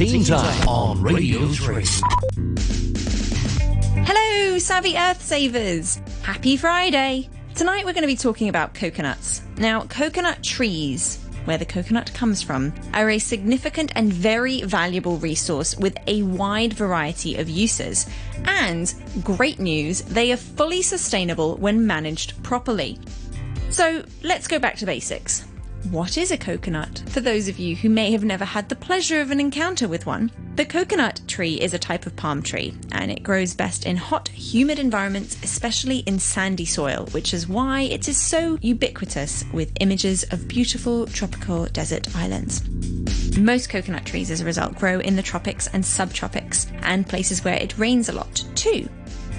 Teen Time on Radio 3. Hello, savvy Earth Savers! Happy Friday! Tonight we're going to be talking about coconuts. Now, coconut trees, where the coconut comes from, are a significant and very valuable resource with a wide variety of uses. And, great news, they are fully sustainable when managed properly. So, let's go back to basics. What is a coconut? For those of you who may have never had the pleasure of an encounter with one, the coconut tree is a type of palm tree and it grows best in hot, humid environments, especially in sandy soil, which is why it is so ubiquitous with images of beautiful tropical desert islands. Most coconut trees, as a result, grow in the tropics and subtropics and places where it rains a lot too.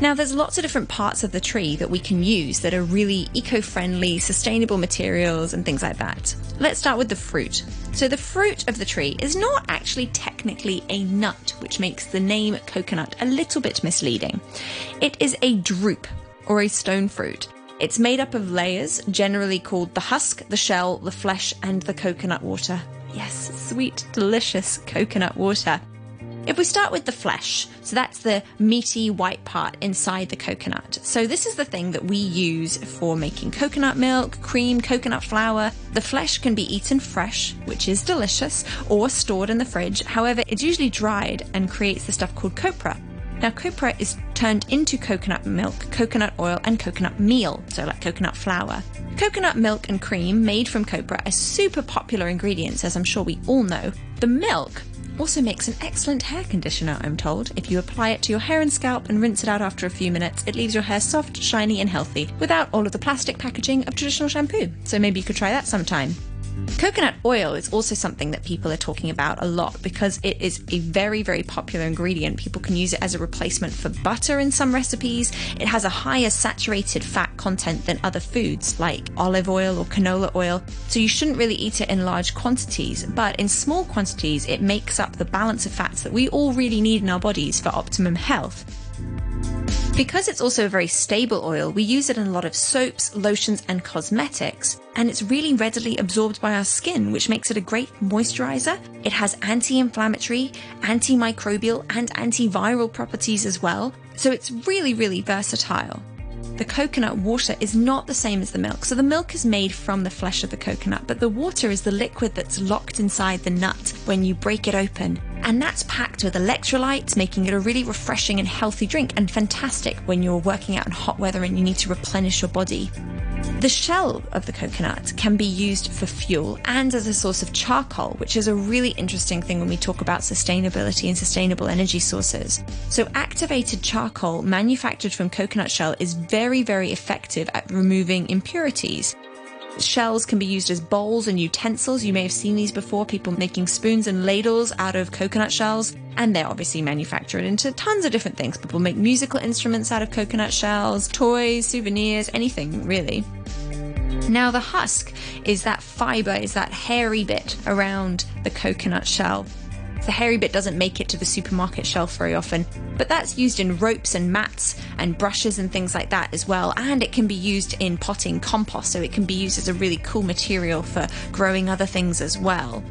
Now, there's lots of different parts of the tree that we can use that are really eco friendly, sustainable materials and things like that. Let's start with the fruit. So, the fruit of the tree is not actually technically a nut, which makes the name coconut a little bit misleading. It is a drupe or a stone fruit. It's made up of layers, generally called the husk, the shell, the flesh, and the coconut water. Yes, sweet, delicious coconut water. If we start with the flesh, so that's the meaty white part inside the coconut. So this is the thing that we use for making coconut milk, cream, coconut flour. The flesh can be eaten fresh, which is delicious, or stored in the fridge. However, it's usually dried and creates the stuff called copra. Now, copra is turned into coconut milk, coconut oil, and coconut meal, so like coconut flour. Coconut milk and cream made from copra are super popular ingredients, as I'm sure we all know. The milk also makes an excellent hair conditioner, I'm told. If you apply it to your hair and scalp and rinse it out after a few minutes, it leaves your hair soft, shiny, and healthy without all of the plastic packaging of traditional shampoo. So maybe you could try that sometime. Coconut oil is also something that people are talking about a lot because it is a very, very popular ingredient. People can use it as a replacement for butter in some recipes. It has a higher saturated fat content than other foods like olive oil or canola oil, so you shouldn't really eat it in large quantities. But in small quantities, it makes up the balance of fats that we all really need in our bodies for optimum health. Because it's also a very stable oil, we use it in a lot of soaps, lotions, and cosmetics, and it's really readily absorbed by our skin, which makes it a great moisturizer. It has anti inflammatory, antimicrobial, and antiviral properties as well, so it's really, really versatile. The coconut water is not the same as the milk. So the milk is made from the flesh of the coconut, but the water is the liquid that's locked inside the nut when you break it open and that's packed with electrolytes, making it a really refreshing and healthy drink and fantastic when you're working out in hot weather and you need to replenish your body. The shell of the coconut can be used for fuel and as a source of charcoal, which is a really interesting thing when we talk about sustainability and sustainable energy sources. So, activated charcoal manufactured from coconut shell is very, very effective at removing impurities. Shells can be used as bowls and utensils. You may have seen these before, people making spoons and ladles out of coconut shells. And they're obviously manufactured into tons of different things. People make musical instruments out of coconut shells, toys, souvenirs, anything really. Now, the husk is that fiber, is that hairy bit around the coconut shell. The hairy bit doesn't make it to the supermarket shelf very often, but that's used in ropes and mats and brushes and things like that as well. And it can be used in potting compost, so it can be used as a really cool material for growing other things as well.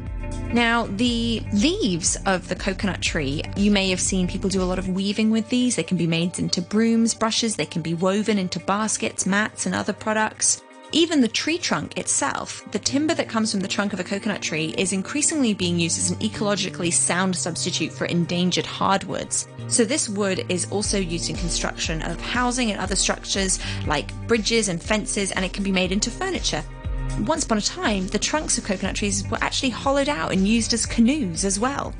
Now, the leaves of the coconut tree, you may have seen people do a lot of weaving with these. They can be made into brooms, brushes, they can be woven into baskets, mats, and other products. Even the tree trunk itself, the timber that comes from the trunk of a coconut tree, is increasingly being used as an ecologically sound substitute for endangered hardwoods. So, this wood is also used in construction of housing and other structures like bridges and fences, and it can be made into furniture. Once upon a time, the trunks of coconut trees were actually hollowed out and used as canoes as well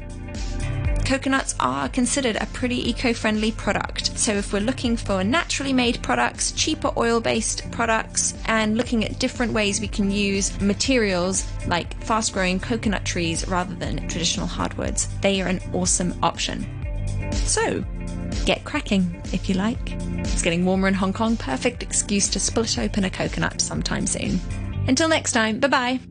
coconuts are considered a pretty eco friendly product. So, if we're looking for naturally made products, cheaper oil based products, and looking at different ways we can use materials like fast growing coconut trees rather than traditional hardwoods, they are an awesome option. So, get cracking if you like. It's getting warmer in Hong Kong, perfect excuse to split open a coconut sometime soon. Until next time, bye bye.